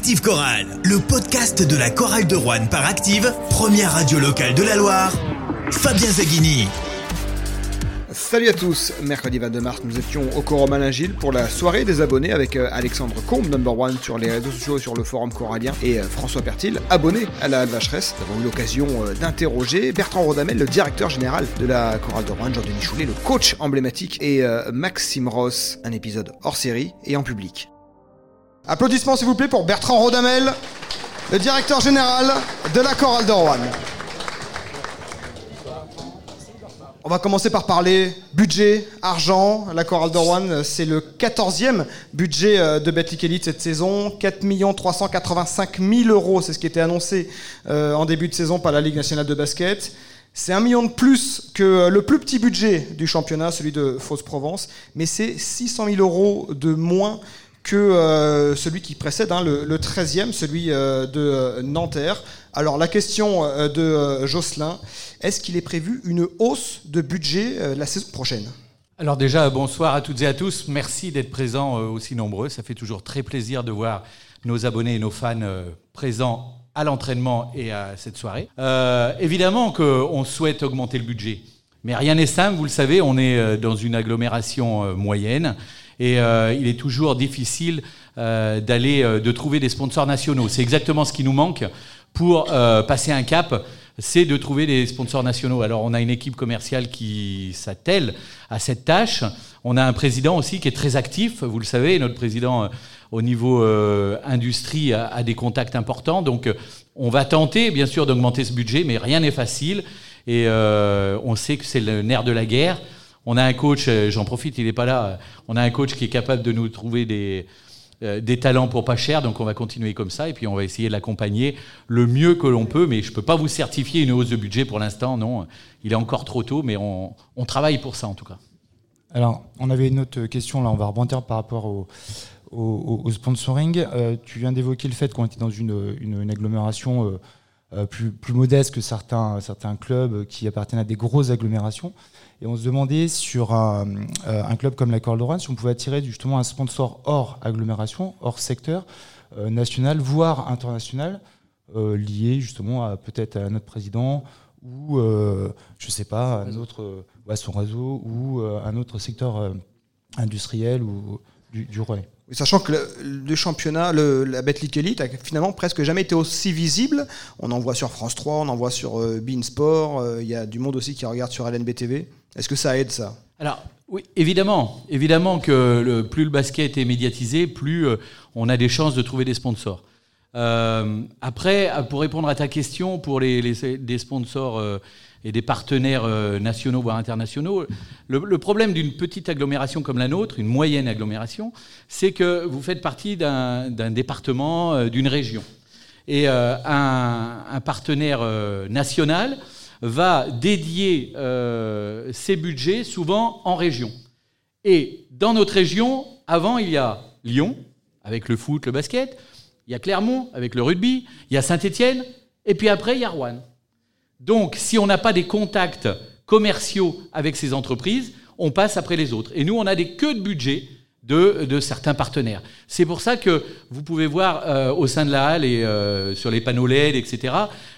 Active Chorale, le podcast de la chorale de Rouen par Active, première radio locale de la Loire. Fabien Zaghini. Salut à tous, mercredi 22 mars, nous étions au Corum pour la soirée des abonnés avec euh, Alexandre Combe, number one sur les réseaux sociaux et sur le forum corallien, et euh, François Pertil, abonné à la Vacheresse. Nous avons eu l'occasion euh, d'interroger Bertrand Rodamel, le directeur général de la chorale de Rouen, Jean-Denis Choulet, le coach emblématique, et Maxime Ross, un épisode hors série et en public. Applaudissements s'il vous plaît pour Bertrand Rodamel, le directeur général de la chorale de. On va commencer par parler budget, argent. La chorale de c'est le 14e budget euh, de Betclic Elite cette saison. 4 385 000 euros, c'est ce qui était annoncé euh, en début de saison par la Ligue nationale de basket. C'est un million de plus que euh, le plus petit budget du championnat, celui de Fausse-Provence, mais c'est 600 000 euros de moins que euh, celui qui précède, hein, le, 13e, celui euh, de euh, Nanterre. Alors la question de Jocelyn, est-ce qu'il est prévu une hausse de budget la saison prochaine? Alors déjà, bonsoir à toutes et à tous. Merci d'être présents aussi nombreux. Ça fait toujours très plaisir de voir nos abonnés et nos fans présents à l'entraînement et à cette soirée. évidemment qu'on souhaite augmenter le budget. Mais rien n'est simple, vous le savez, on est dans une agglomération moyenne et euh, il est toujours difficile euh, d'aller, euh, de trouver des sponsors nationaux. C'est exactement ce qui nous manque pour passer un cap c'est de trouver des sponsors nationaux. Alors on a une équipe commerciale qui s'attelle à cette tâche. On a un président aussi qui est très actif, vous le savez, notre président au niveau industrie a, des contacts importants. Donc on va tenter bien sûr d'augmenter ce budget, mais rien n'est facile. Et on sait que c'est le nerf de la guerre. On a un coach, euh, j'en profite, il n'est pas là, on a un coach qui est capable de nous trouver des, euh, des talents pour pas cher, donc on va continuer comme ça, et puis on va essayer de l'accompagner le mieux que l'on peut, mais je ne peux pas vous certifier une hausse de budget pour l'instant, non, il est encore trop tôt, mais on, travaille pour ça en tout cas. Alors, on avait une autre question, là on va rebondir par rapport au, sponsoring. Euh, tu viens d'évoquer le fait qu'on était dans une, agglomération plus, plus, modeste que certains, certains clubs qui appartiennent à des grosses agglomérations. Et on se demandait sur un, euh, club comme la Corde si on pouvait attirer justement un sponsor hors agglomération, hors secteur, euh, national, voire international, euh, lié justement à peut-être à notre président ou, je ne sais pas, un autre, à son réseau ou un autre secteur industriel ou du, du relais. Sachant que le, championnat, le, la Betclic Elite a finalement presque jamais été aussi visible. On en voit sur France 3, on en voit sur Bein Sport, il y a du monde aussi qui regarde sur LNBTV. Est-ce que ça aide ça? Alors, oui, évidemment. Évidemment que plus le basket est médiatisé, plus euh, on a des chances de trouver des sponsors. Euh, après, pour répondre à ta question, pour les, des sponsors euh, et des partenaires nationaux voire internationaux, le, problème d'une petite agglomération comme la nôtre, une moyenne agglomération, c'est que vous faites partie d'un département, d'une région. Et un, partenaire national va dédier euh, ses budgets souvent en région. Et dans notre région, avant, il y a Lyon, avec le foot, le basket, il y a Clermont, avec le rugby, il y a Saint-Étienne, et puis après, il y a Rouen. Donc, si on n'a pas des contacts commerciaux avec ces entreprises, on passe après les autres. Et nous, on a des queues de budget de, certains partenaires. C'est pour ça que vous pouvez voir euh, au sein de la halle et euh, sur les panneaux LED, etc.,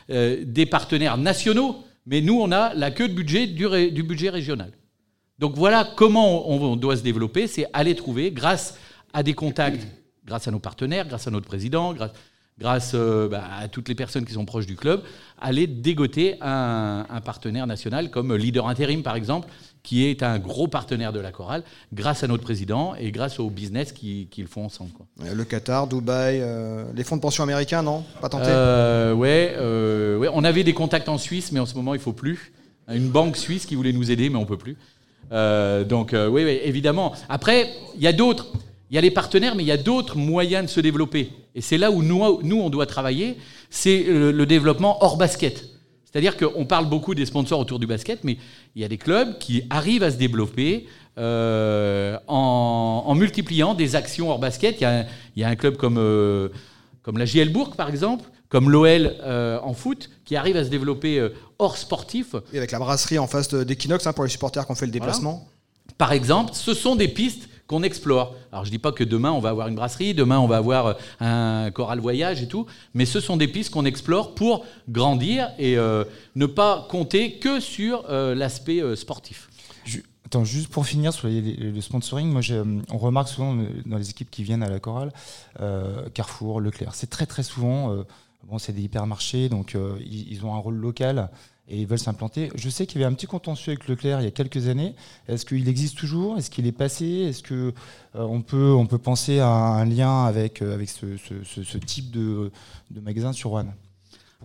des partenaires nationaux mais nous, on a la queue de budget du, budget régional. Donc voilà comment on, doit se développer, c'est aller trouver, grâce à des contacts, grâce à nos partenaires, grâce à notre président, euh, bah, à toutes les personnes qui sont proches du club, aller dégoter un, un partenaire national comme Leader Intérim, par exemple, qui est un gros partenaire de la chorale, grâce à notre président et grâce au business qu'ils font ensemble. Le Qatar, Dubaï, euh, les fonds de pension américains, non? Pas tenté euh, ouais, euh, ouais, on avait des contacts en Suisse, mais en ce moment, il faut plus. Une banque suisse qui voulait nous aider, mais on peut plus. donc, oui, évidemment. Après, il y a d'autres. Il y a les partenaires, mais il y a d'autres moyens de se développer. Et c'est là où nous, nous, on doit travailler, c'est le développement hors basket. C'est-à-dire qu'on parle beaucoup des sponsors autour du basket, mais il y a des clubs qui arrivent à se développer euh, en, multipliant des actions hors basket. Il y a, un club comme, euh, comme la JL Bourg, par exemple, comme l'OL euh, en foot, qui arrive à se développer hors sportif. Et avec la brasserie en face d'Equinox hein, pour les supporters qui ont fait le déplacement. Par exemple, ce sont des pistes qu'on explore. Alors je dis pas que demain on va avoir une brasserie, demain on va avoir un choral voyage et tout, mais ce sont des pistes qu'on explore pour grandir et euh, ne pas compter que sur euh, l'aspect euh, sportif. Attends, juste pour finir sur le sponsoring, moi on remarque souvent dans les équipes qui viennent à la chorale, Carrefour, Leclerc, c'est très très souvent, bon c'est des hypermarchés, donc ils, ont un rôle local et ils veulent s'implanter. Je sais qu'il y avait un petit contentieux avec Leclerc il y a quelques années. Est-ce qu'il existe toujours? Est-ce qu'il est passé? Est-ce que euh, on peut on peut penser à un lien avec euh, avec ce, ce, type de, de, magasin sur Rouen?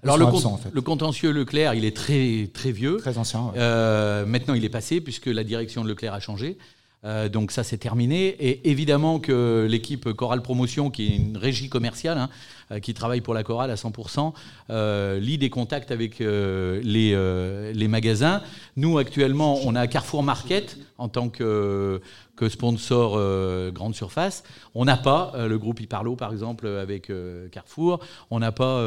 Alors le, le, contentieux Leclerc, il est très très vieux, très ancien. Euh, maintenant, il est passé puisque la direction de Leclerc a changé. Euh, donc ça c'est terminé. Et évidemment que l'équipe Chorale Promotion, qui est une régie commerciale, hein, euh, qui travaille pour la chorale à 100%, euh, lit des contacts avec les, les, magasins. Nous actuellement, on a Carrefour Market en tant que, que sponsor grande surface. On n'a pas le groupe Iparlo par exemple avec Carrefour. On n'a pas...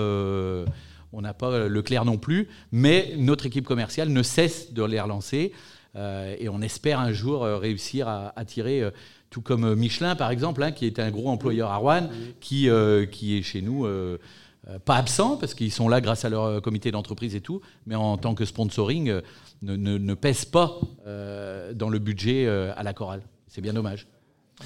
on n'a pas Leclerc non plus, mais notre équipe commerciale ne cesse de les relancer. Euh, et on espère un jour euh, réussir à attirer, euh, tout comme Michelin par exemple, hein, qui est un gros employeur à Rouen, qui, qui est chez nous pas absent, parce qu'ils sont là grâce à leur comité d'entreprise et tout, mais en tant que sponsoring, ne, ne, pèse pas dans le budget à la chorale. C'est bien dommage.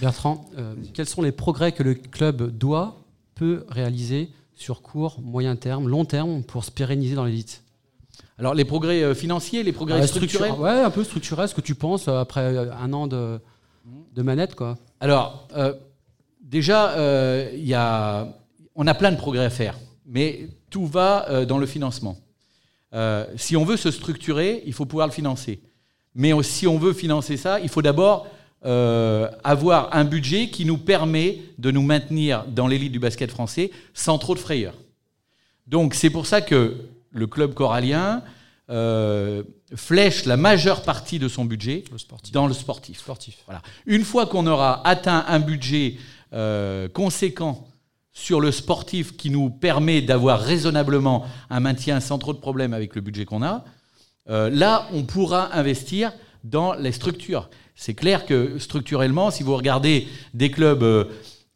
Bertrand, quels sont les progrès que le club doit, peut réaliser sur court, moyen terme, long terme pour se pérenniser dans l'élite? Alors les progrès euh, financiers, les progrès structurels Ouais, un peu structurel, ce que tu penses euh, après euh, un an de, de manette quoi. Alors déjà, y a, on a plein de progrès à faire, mais tout va dans le financement. si on veut se structurer, il faut pouvoir le financer. Mais si on veut financer ça, il faut d'abord avoir un budget qui nous permet de nous maintenir dans l'élite du basket français sans trop de frayeur. Donc c'est pour ça que le club corallien euh, flèche la majeure partie de son budget dans le sportif. sportif. Voilà. Une fois qu'on aura atteint un budget euh, conséquent sur le sportif qui nous permet d'avoir raisonnablement un maintien sans trop de problèmes avec le budget qu'on a, euh, là, on pourra investir dans les structures. C'est clair que structurellement, si vous regardez des clubs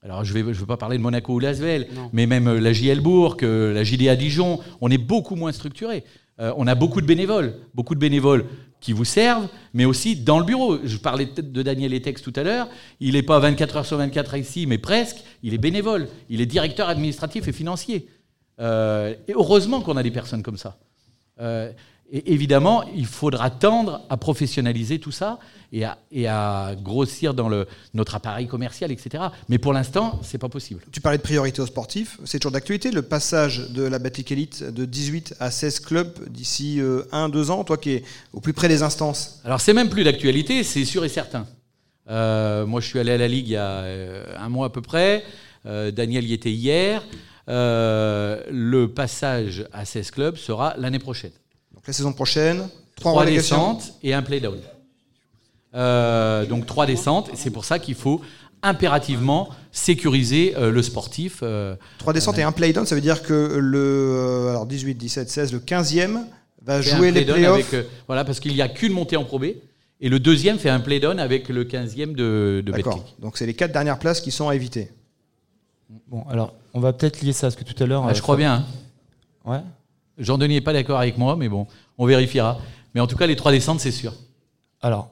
alors je ne vais, je pas parler de Monaco ou Lasvel, mais même euh, la JL Bourg, euh, la JDA Dijon, on est beaucoup moins structuré. Euh, on a beaucoup de bénévoles, beaucoup de bénévoles qui vous servent, mais aussi dans le bureau. Je parlais de Daniel Etex tout à l'heure. Il n'est pas 24 heures sur 24 ici, mais presque. Il est bénévole. Il est directeur administratif et financier. et heureusement qu'on a des personnes comme ça. Et évidemment, il faudra tendre à professionnaliser tout ça et à, grossir dans le, notre appareil commercial, etc. Mais pour l'instant, c'est pas possible. Tu parlais de priorité aux sportifs, c'est toujours d'actualité. Le passage de la Battle Elite de 18 à 16 clubs d'ici 1-2 euh, ans, toi qui es au plus près des instances Alors, c'est même plus d'actualité, c'est sûr et certain. Euh, moi, je suis allé à la Ligue il y a euh, un mois à peu près. Daniel y était hier. le passage à 16 clubs sera l'année prochaine la saison prochaine, trois, descentes et un play-down. Euh, donc trois descentes, c'est pour ça qu'il faut impérativement sécuriser euh, le sportif. Euh, trois descentes et un play-down, ça veut dire que le alors 18, 17, 16, le 15e va jouer les playoffs. voilà, parce qu'il n'y a qu'une montée en Pro B. Et le deuxième fait un play-down avec le 15e de, de D'accord. Donc c'est les quatre dernières places qui sont à éviter. Bon, alors on va peut-être lier ça, parce que tout à l'heure. Ah, je crois bien. Hein. Ouais. Jean-Denis n'est pas d'accord avec moi, mais bon, on vérifiera. Mais en tout cas, les trois descentes, c'est sûr. Alors,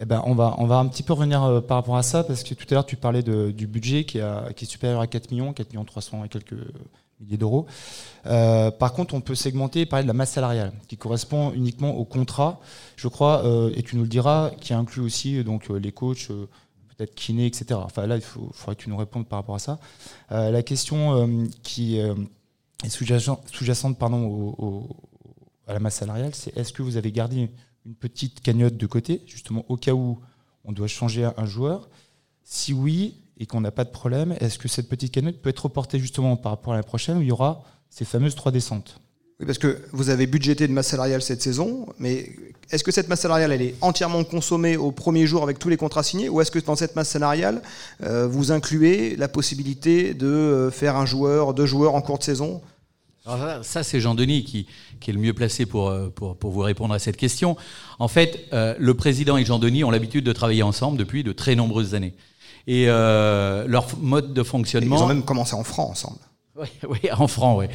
eh ben, on, va, on va un petit peu revenir euh, par rapport à ça, parce que tout à l'heure, tu parlais du budget qui, est supérieur à 4 millions, 4 millions 300 et quelques milliers d'euros. Euh, par contre, on peut segmenter et parler de la masse salariale, qui correspond uniquement au contrat, je crois, euh, et tu nous le diras, qui inclut aussi donc, les coachs, peut-être kinés, etc. Enfin là, il faudrait que tu nous répondes par rapport à ça. la question qui et sous-jacente pardon, à la masse salariale, c'est est-ce que vous avez gardé une petite cagnotte de côté, justement au cas où on doit changer un joueur? Si oui, et qu'on n'a pas de problème, est-ce que cette petite cagnotte peut être reportée justement par rapport à la prochaine où il y aura ces fameuses trois descentes? Oui, parce que vous avez budgété de masse salariale cette saison, mais est-ce que cette masse salariale, elle est entièrement consommée au premier jour avec tous les contrats signés, ou est-ce que dans cette masse salariale, euh, vous incluez la possibilité de euh, faire un joueur, deux joueurs en cours de saison Alors ça, c'est Jean-Denis qui, qui, est le mieux placé pour, euh, pour, pour, vous répondre à cette question. En fait, euh, le président et Jean-Denis ont l'habitude de travailler ensemble depuis de très nombreuses années. Et euh, leur mode de fonctionnement... Ils ont même commencé en franc ensemble. Oui, oui en franc, oui.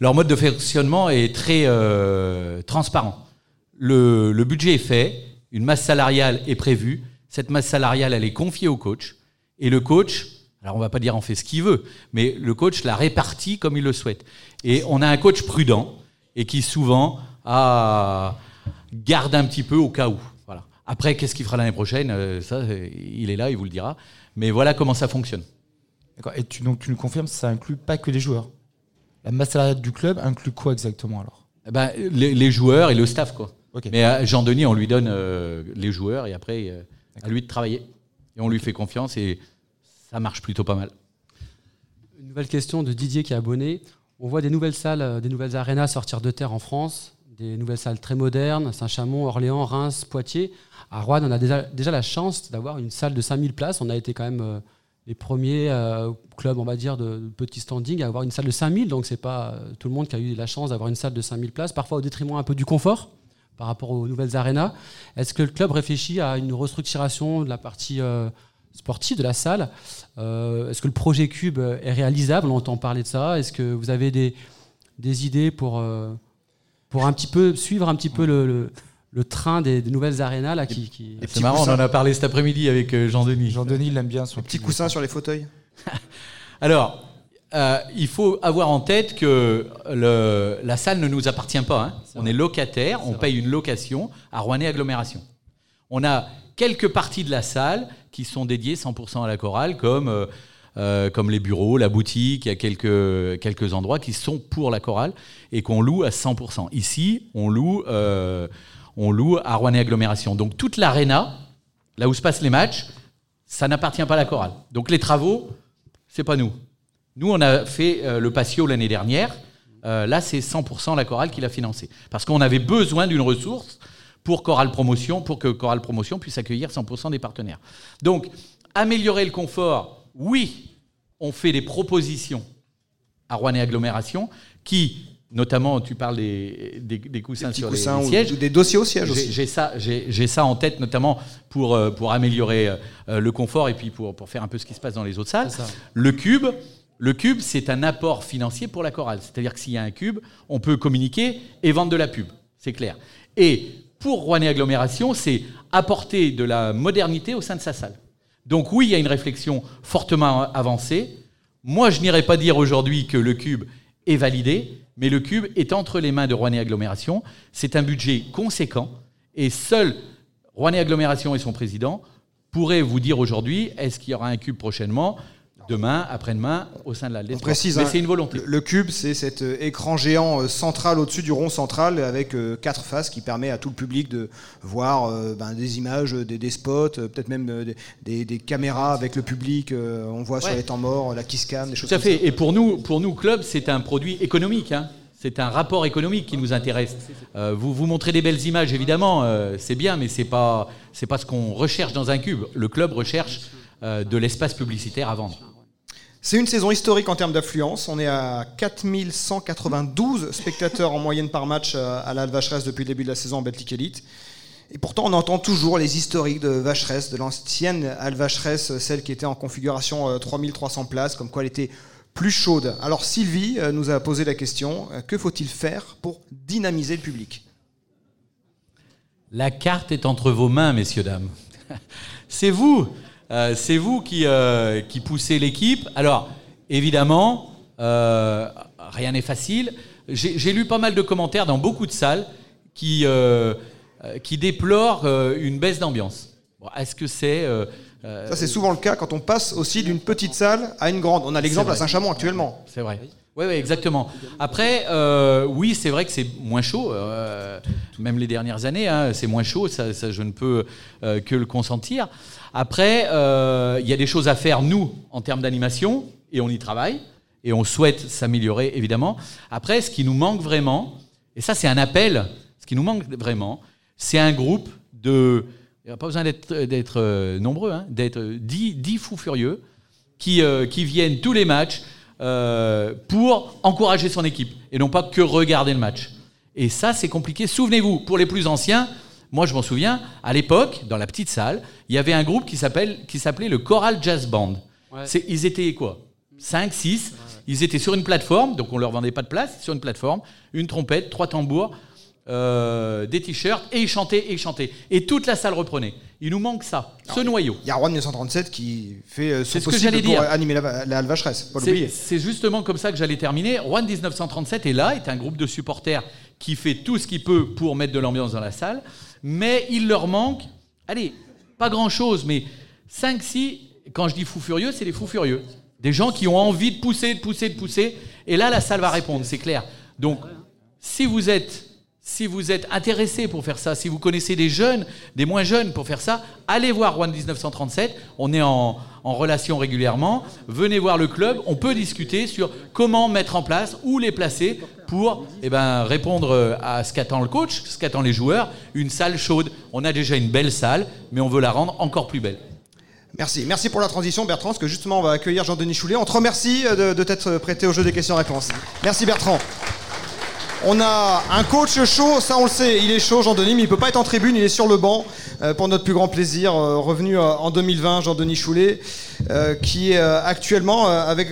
Leur mode de fonctionnement est très euh, transparent. Le, le budget est fait, une masse salariale est prévue, cette masse salariale, elle est confiée au coach, et le coach alors on va pas dire en fait ce qu'il veut, mais le coach la répartit comme il le souhaite. Et on a un coach prudent et qui souvent a, garde un petit peu au cas où. Voilà. Après, qu'est-ce qu'il fera l'année prochaine euh, Ça, il est là, il vous le dira. Mais voilà comment ça fonctionne. Et tu, donc tu nous confirmes, ça inclut pas que les joueurs. La masse salariale du club inclut quoi exactement alors? Eh ben, les, les, joueurs et le staff quoi. Okay. Mais à Jean-Denis, on lui donne euh, les joueurs et après euh, à lui de travailler. Et on lui fait confiance et ça marche plutôt pas mal. Une nouvelle question de Didier qui est abonné. On voit des nouvelles salles, euh, des nouvelles arénas sortir de terre en France, des nouvelles salles très modernes, Saint-Chamond, Orléans, Reims, Poitiers. À Rouen, on a déjà, la chance d'avoir une salle de 5000 places. On a été quand même euh, les premiers euh, clubs, on va dire, de, petit standing à avoir une salle de 5000. Donc, c'est pas euh, tout le monde qui a eu la chance d'avoir une salle de 5000 places, parfois au détriment un peu du confort par rapport aux nouvelles arénas. Est-ce que le club réfléchit à une restructuration de la partie sportive de la salle euh, Est-ce que le projet Cube est réalisable? On entend parler de ça. Est-ce que vous avez des, des idées pour, euh, pour un petit peu suivre un petit peu le, le, le train des, des, nouvelles arénas là, qui, qui... C'est marrant, coussins. on en a parlé cet après-midi avec euh, Jean-Denis. Jean-Denis, il aime bien son petit coussin sur les fauteuils. Alors, euh, il faut avoir en tête que le, la salle ne nous appartient pas. Hein. Est on vrai. est locataire, est on vrai. paye une location à Rouennais Agglomération. On a quelques parties de la salle qui sont dédiées 100% à la chorale, comme, euh, euh, comme les bureaux, la boutique, il y a quelques, quelques endroits qui sont pour la chorale et qu'on loue à 100%. Ici, on loue, euh, on loue à Rouennais Agglomération. Donc toute l'aréna, là où se passent les matchs, ça n'appartient pas à la chorale. Donc les travaux, c'est pas nous. Nous, on a fait le patio l'année dernière. Là, c'est 100% la chorale qui l'a financé. Parce qu'on avait besoin d'une ressource pour Chorale Promotion, pour que Chorale Promotion puisse accueillir 100% des partenaires. Donc, améliorer le confort, oui, on fait des propositions à Rouen et Agglomération qui, notamment, tu parles des, des, des coussins des sur coussins les, les sièges. Ou des dossiers au siège aussi. J'ai ça, ça en tête, notamment pour, euh, pour améliorer euh, le confort et puis pour, pour faire un peu ce qui se passe dans les autres salles. Le cube, le cube, c'est un apport financier pour la chorale. C'est-à-dire que s'il y a un cube, on peut communiquer et vendre de la pub. C'est clair. Et pour Rouen et Agglomération, c'est apporter de la modernité au sein de sa salle. Donc oui, il y a une réflexion fortement avancée. Moi, je n'irai pas dire aujourd'hui que le cube est validé, mais le cube est entre les mains de Rouen et Agglomération. C'est un budget conséquent et seul Rouen et Agglomération et son président pourraient vous dire aujourd'hui est-ce qu'il y aura un cube prochainement? Demain, après-demain, au sein de la On précise, Mais hein, c'est une volonté. Le, cube, c'est cet euh, écran géant euh, central au-dessus du rond central avec euh, quatre faces qui permet à tout le public de voir ben, des images, des, des spots, peut-être même des, des, caméras avec le public. on voit ouais. sur les temps morts la kiss cam, des choses Tout à fait. Et pour nous, pour nous, club, c'est un produit économique. Hein. C'est un rapport économique qui nous intéresse. Euh, vous vous montrez des belles images, évidemment, euh, c'est bien, mais c'est pas c'est pas ce qu'on recherche dans un cube. Le club recherche euh, de l'espace publicitaire à vendre. C'est une saison historique en termes d'affluence. On est à 4192 spectateurs en moyenne par match à la Vacheresse depuis le début de la saison en Belgique Elite. Et pourtant, on entend toujours les historiques de Vacheresse, de l'ancienne Alvacheresse, celle qui était en configuration 3300 places, comme quoi elle était plus chaude. Alors Sylvie nous a posé la question, que faut-il faire pour dynamiser le public? La carte est entre vos mains, messieurs, dames. C'est vous euh, c'est vous qui, euh, qui poussez l'équipe. Alors, évidemment, euh, rien n'est facile. J'ai lu pas mal de commentaires dans beaucoup de salles qui, qui déplorent une baisse d'ambiance. Bon, Est-ce que c'est... Ça, c'est souvent le cas quand on passe aussi d'une petite salle à une grande. On a l'exemple à Saint-Chamond actuellement. C'est vrai. Oui, oui, exactement. Après, euh, oui, c'est vrai que c'est moins chaud. Euh, même les dernières années, hein, c'est moins chaud. Ça, ça, je ne peux euh, que le consentir. Après, euh, il y a des choses à faire, nous, en termes d'animation, et on y travaille, et on souhaite s'améliorer, évidemment. Après, ce qui nous manque vraiment, et ça, c'est un appel, ce qui nous manque vraiment, c'est un groupe de. Il n'y a pas besoin d'être euh, nombreux, hein, d'être 10, 10 fous furieux qui, euh, viennent tous les matchs euh, pour encourager son équipe et non pas que regarder le match. Et ça, c'est compliqué. Souvenez-vous, pour les plus anciens, moi je m'en souviens, à l'époque, dans la petite salle, il y avait un groupe qui s'appelait le Choral Jazz Band. Ils étaient quoi? 5, 6. Ils étaient sur une plateforme, donc on leur vendait pas de place, sur une plateforme, une trompette, trois tambours, euh, des t-shirts, et ils chantaient, et ils chantaient. Et toute la salle reprenait. Il nous manque ça, ce noyau. Il y a Rouen 1937 qui fait euh, ce que j'allais pour animer la, la Vacheresse, C'est justement comme ça que j'allais terminer. Rouen 1937 est là, est un groupe de supporters qui fait tout ce qu'il peut pour mettre de l'ambiance dans la salle, mais il leur manque, allez, pas grand-chose, mais 5, 6, quand je dis fous furieux, c'est les fous furieux. Des gens qui ont envie de pousser, de pousser, de pousser. Et là, la salle va répondre, c'est clair. Donc, si vous êtes si vous êtes intéressé pour faire ça, si vous connaissez des jeunes, des moins jeunes pour faire ça, allez voir One 1937. On est en, relation régulièrement. Venez voir le club. On peut discuter sur comment mettre en place, où les placer pour eh ben, répondre à ce qu'attend le coach, ce qu'attend les joueurs. Une salle chaude. On a déjà une belle salle, mais on veut la rendre encore plus belle. Merci. Merci pour la transition, Bertrand, parce que justement, on va accueillir Jean-Denis Choulet. On te remercie de, de t'être prêté au jeu des questions-réponses. Merci, Bertrand. On a un coach chaud, ça on le sait, il est chaud Jean-Denis, mais il peut pas être en tribune, il est sur le banc euh, pour notre plus grand plaisir. Euh, revenu euh, en 2020, Jean-Denis Choulet, qui est actuellement avec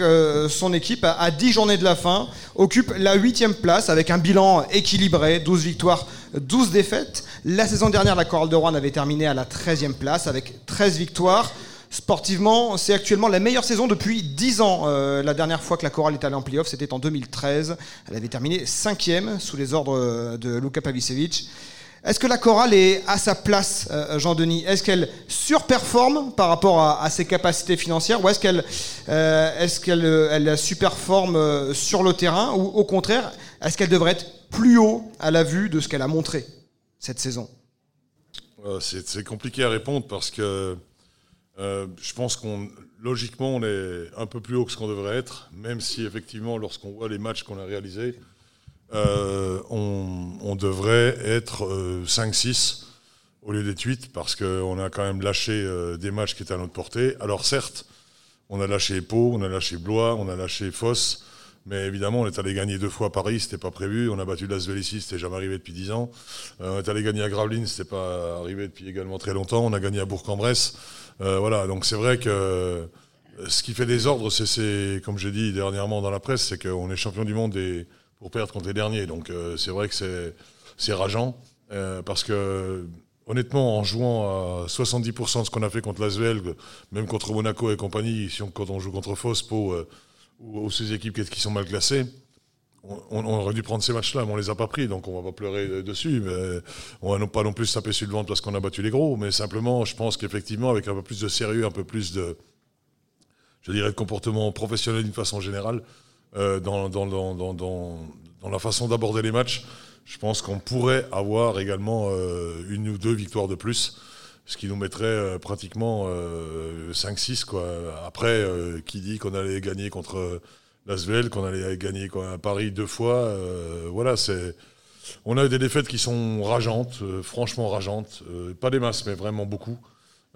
son équipe à 10 journées de la fin, occupe la huitième place avec un bilan équilibré, 12 victoires, 12 défaites. La saison dernière, la Chorale de Rouen avait terminé à la 13e place avec 13 victoires. Sportivement, c'est actuellement la meilleure saison depuis 10 ans. Euh, la dernière fois que la chorale est allée en playoff, c'était en 2013. Elle avait terminé cinquième sous les ordres de Luka Pavicevic. Est-ce que la chorale est à sa place, euh, Jean-Denis? Est-ce qu'elle surperforme par rapport à, ses capacités financières? Ou est-ce qu'elle euh, elle superforme sur le terrain? Ou au contraire, est-ce qu'elle devrait être plus haut à la vue de ce qu'elle a montré cette saison? C'est compliqué à répondre parce que euh, je pense qu'on logiquement on est un peu plus haut que ce qu'on devrait être, même si effectivement lorsqu'on voit les matchs qu'on a réalisés, euh, on, devrait être 5-6 euh, au lieu d'être 8 parce qu'on a quand même lâché des matchs qui étaient à notre portée. Alors certes, on a lâché Pau, on a lâché Blois, on a lâché Foss. Mais évidemment, on est allé gagner deux fois à Paris, c'était pas prévu. On a battu Lasvel ici, c'était jamais arrivé depuis dix ans. on est allé gagner à Gravelines, c'était pas arrivé depuis également très longtemps. On a gagné à Bourg-en-Bresse. Euh, voilà, donc c'est vrai que euh, ce qui fait des ordres, c'est, comme j'ai dit dernièrement dans la presse, c'est qu'on est champion du monde et pour perdre contre les derniers. Donc euh, c'est vrai que c'est, rageant. parce que honnêtement, en jouant à 70% de ce qu'on a fait contre l'Asvel, même contre Monaco et compagnie, si quand on joue contre Fospo ou, ces équipes qui sont mal classées, on, aurait dû prendre ces matchs-là, mais on les a pas pris, donc on va pas pleurer dessus. Mais on va pas non plus taper sur le ventre parce qu'on a battu les gros, mais simplement, je pense qu'effectivement, avec un peu plus de sérieux, un peu plus de, je dirais, de comportement professionnel d'une façon générale, euh, dans, la façon d'aborder les matchs, je pense qu'on pourrait avoir également euh, une ou deux victoires de plus, ce qui nous mettrait euh, pratiquement 5-6. Quoi. Après, qui dit qu'on allait gagner contre l'Asvel, qu'on allait gagner à Paris deux fois. Euh, voilà, c'est. On a eu des défaites qui sont rageantes, euh, franchement rageantes. Euh, pas des masses, mais vraiment beaucoup.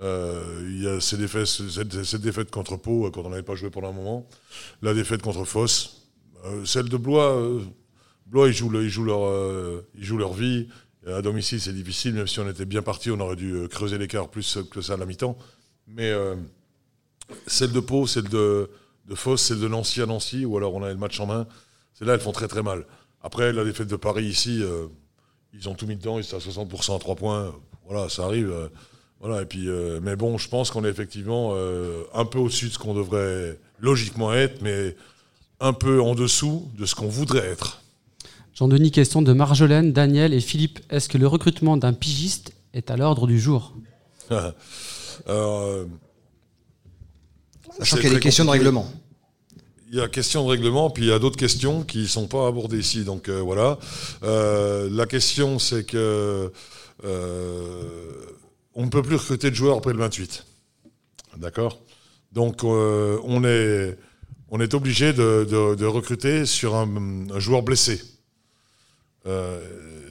Il y a ces défaites, cette, défaite contre Pau, quand on n'avait pas joué pendant un moment. La défaite contre Foss. celle de Blois, Blois, ils jouent, ils, leur, ils jouent leur vie. À domicile, c'est difficile, même si on était bien parti, on aurait dû creuser l'écart plus que ça à la mi-temps. Mais celle de Pau, celle de, de Foss, c'est de Nancy à Nancy, ou alors on a le match en main. C'est là, elles font très très mal. Après, la défaite de Paris ici, euh, ils ont tout mis dedans, ils sont à 60% à 3 points. Voilà, ça arrive. Euh, voilà, et puis, euh, mais bon, je pense qu'on est effectivement un peu au-dessus de ce qu'on devrait logiquement être, mais un peu en dessous de ce qu'on voudrait être. Jean-Denis, question de Marjolaine, Daniel et Philippe. Est-ce que le recrutement d'un pigiste est à l'ordre du jour? Sachant qu'il y a des questions de règlement. Il y a question de règlement, puis il y a d'autres questions qui ne sont pas abordées ici. Donc euh, voilà. Euh, la question, c'est que euh, on ne peut plus recruter de joueurs après le 28. D'accord? Donc on est, on est obligé de, recruter sur un, joueur blessé.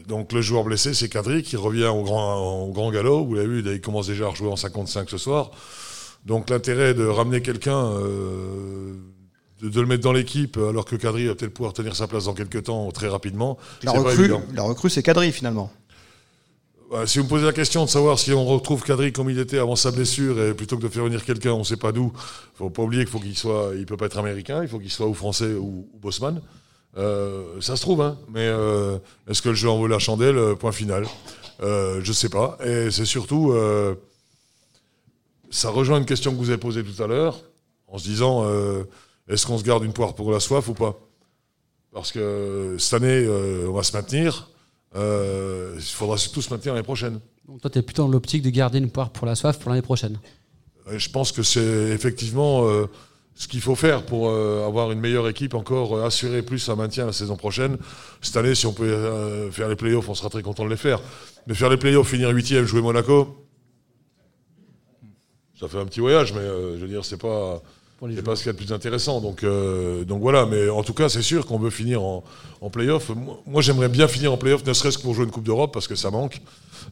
donc le joueur blessé, c'est Kadri qui revient au grand, au grand galop. Vous l'avez vu, il commence déjà à rejouer en 55 ce soir. Donc l'intérêt de ramener quelqu'un, de, le mettre dans l'équipe alors que Kadri va peut-être pouvoir tenir sa place dans quelques temps très rapidement. La recrue, la recrue, c'est Kadri finalement. Bah, si vous me posez la question de savoir si on retrouve Kadri comme il était avant sa blessure et plutôt que de faire venir quelqu'un, on ne sait pas d'où, faut pas oublier qu'il faut qu'il soit, il peut pas être américain, il faut qu'il soit ou français ou, ou Bosman. Euh, ça se trouve, hein, mais euh, est-ce que le jeu en vaut la chandelle? Euh, Point final. Euh, je sais pas. Et c'est surtout, ça rejoint une question que vous avez posée tout à l'heure, en se disant, est-ce qu'on se garde une poire pour la soif ou pas? Parce que cette année, on va se maintenir. il faudra surtout se maintenir l'année prochaine. Donc toi, tu es plutôt dans l'optique de garder une poire pour la soif pour l'année prochaine. Je pense que c'est effectivement ce qu'il faut faire pour euh, avoir une meilleure équipe, encore euh, assurer plus un maintien la saison prochaine. Cette année, si on peut euh, faire les playoffs, on sera très content de les faire. Mais faire les playoffs, finir huitième, jouer Monaco, ça fait un petit voyage, mais je veux dire, c'est pas. C'est pas ce qu'il y a de plus intéressant. Donc, donc voilà, mais en tout cas, c'est sûr qu'on veut finir en, en playoff. Moi, j'aimerais bien finir en playoff, ne serait-ce que pour jouer une Coupe d'Europe, parce que ça manque.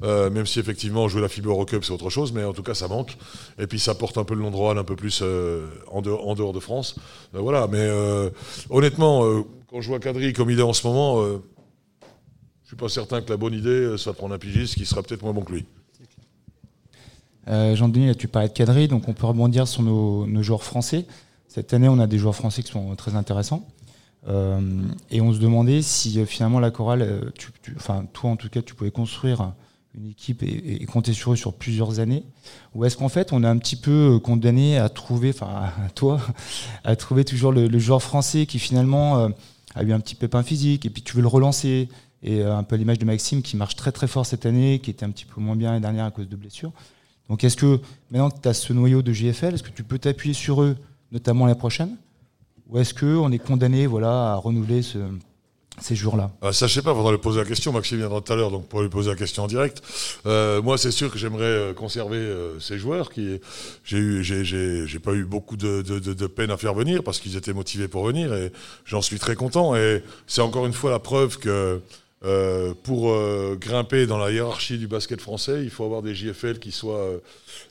Euh, même si effectivement jouer la FIBA Eurocup c'est autre chose, mais en tout cas ça manque. Et puis ça porte un peu le nom de un peu plus euh, en, dehors, en, dehors, de France. Euh, voilà, mais honnêtement, quand je vois Kadri comme il est en ce moment, je suis pas certain que la bonne idée soit de prendre un pigiste qui sera peut-être moins bon que lui. Jean-Denis, tu parlais de Kadri, donc on peut rebondir sur nos, joueurs français. Cette année, on a des joueurs français qui sont très intéressants. et on se demandait si finalement la chorale, enfin toi en tout cas, tu pouvais construire une équipe et, compter sur eux sur plusieurs années Ou est-ce qu'en fait on est un petit peu euh, condamné à trouver, enfin toi, à trouver toujours le, joueur français qui finalement euh, a eu un petit pépin physique et puis tu veux le relancer et euh, un peu l'image de Maxime qui marche très très fort cette année, qui était un petit peu moins bien l'année dernière à cause de blessures. Donc est-ce que maintenant que tu as ce noyau de JFL, est-ce que tu peux t'appuyer sur eux, notamment l'année prochaine? Ou est-ce qu'on est condamné voilà, à renouveler ce, ces jours-là? Ah, Ça, je sais pas, il faudra lui poser la question. Maxime viendra tout à l'heure, donc pour lui poser la question en direct. Euh, moi, c'est sûr que j'aimerais euh, conserver euh, ces joueurs. qui J'ai j'ai pas eu beaucoup de, peine à faire venir parce qu'ils étaient motivés pour venir et j'en suis très content. Et c'est encore une fois la preuve que euh, pour grimper dans la hiérarchie du basket français, il faut avoir des JFL qui soient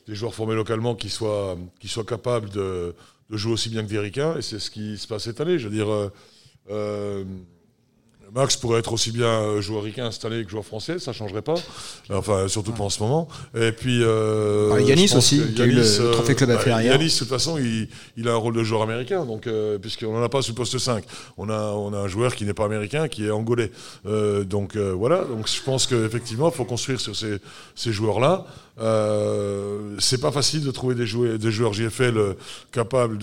des joueurs formés localement, qui soient, qui soient capables de, de jouer aussi bien que des ricains. Et c'est ce qui se passe cette année. Je veux dire. Max pourrait être aussi bien euh, joueur ricain installé que joueur français, ça ne changerait pas. Enfin, surtout pas en ce moment. Et puis. Euh, Yanis aussi, qui a eu le euh, trophée club bah, Yanis, de toute façon, il, a un rôle de joueur américain, donc, euh, puisqu'on n'en a pas sur le poste 5. On a, on a un joueur qui n'est pas américain, qui est angolais. donc voilà, donc je pense qu'effectivement, il faut construire sur ces, ces joueurs-là. Euh, c'est pas facile de trouver des joueurs, des joueurs JFL euh, capables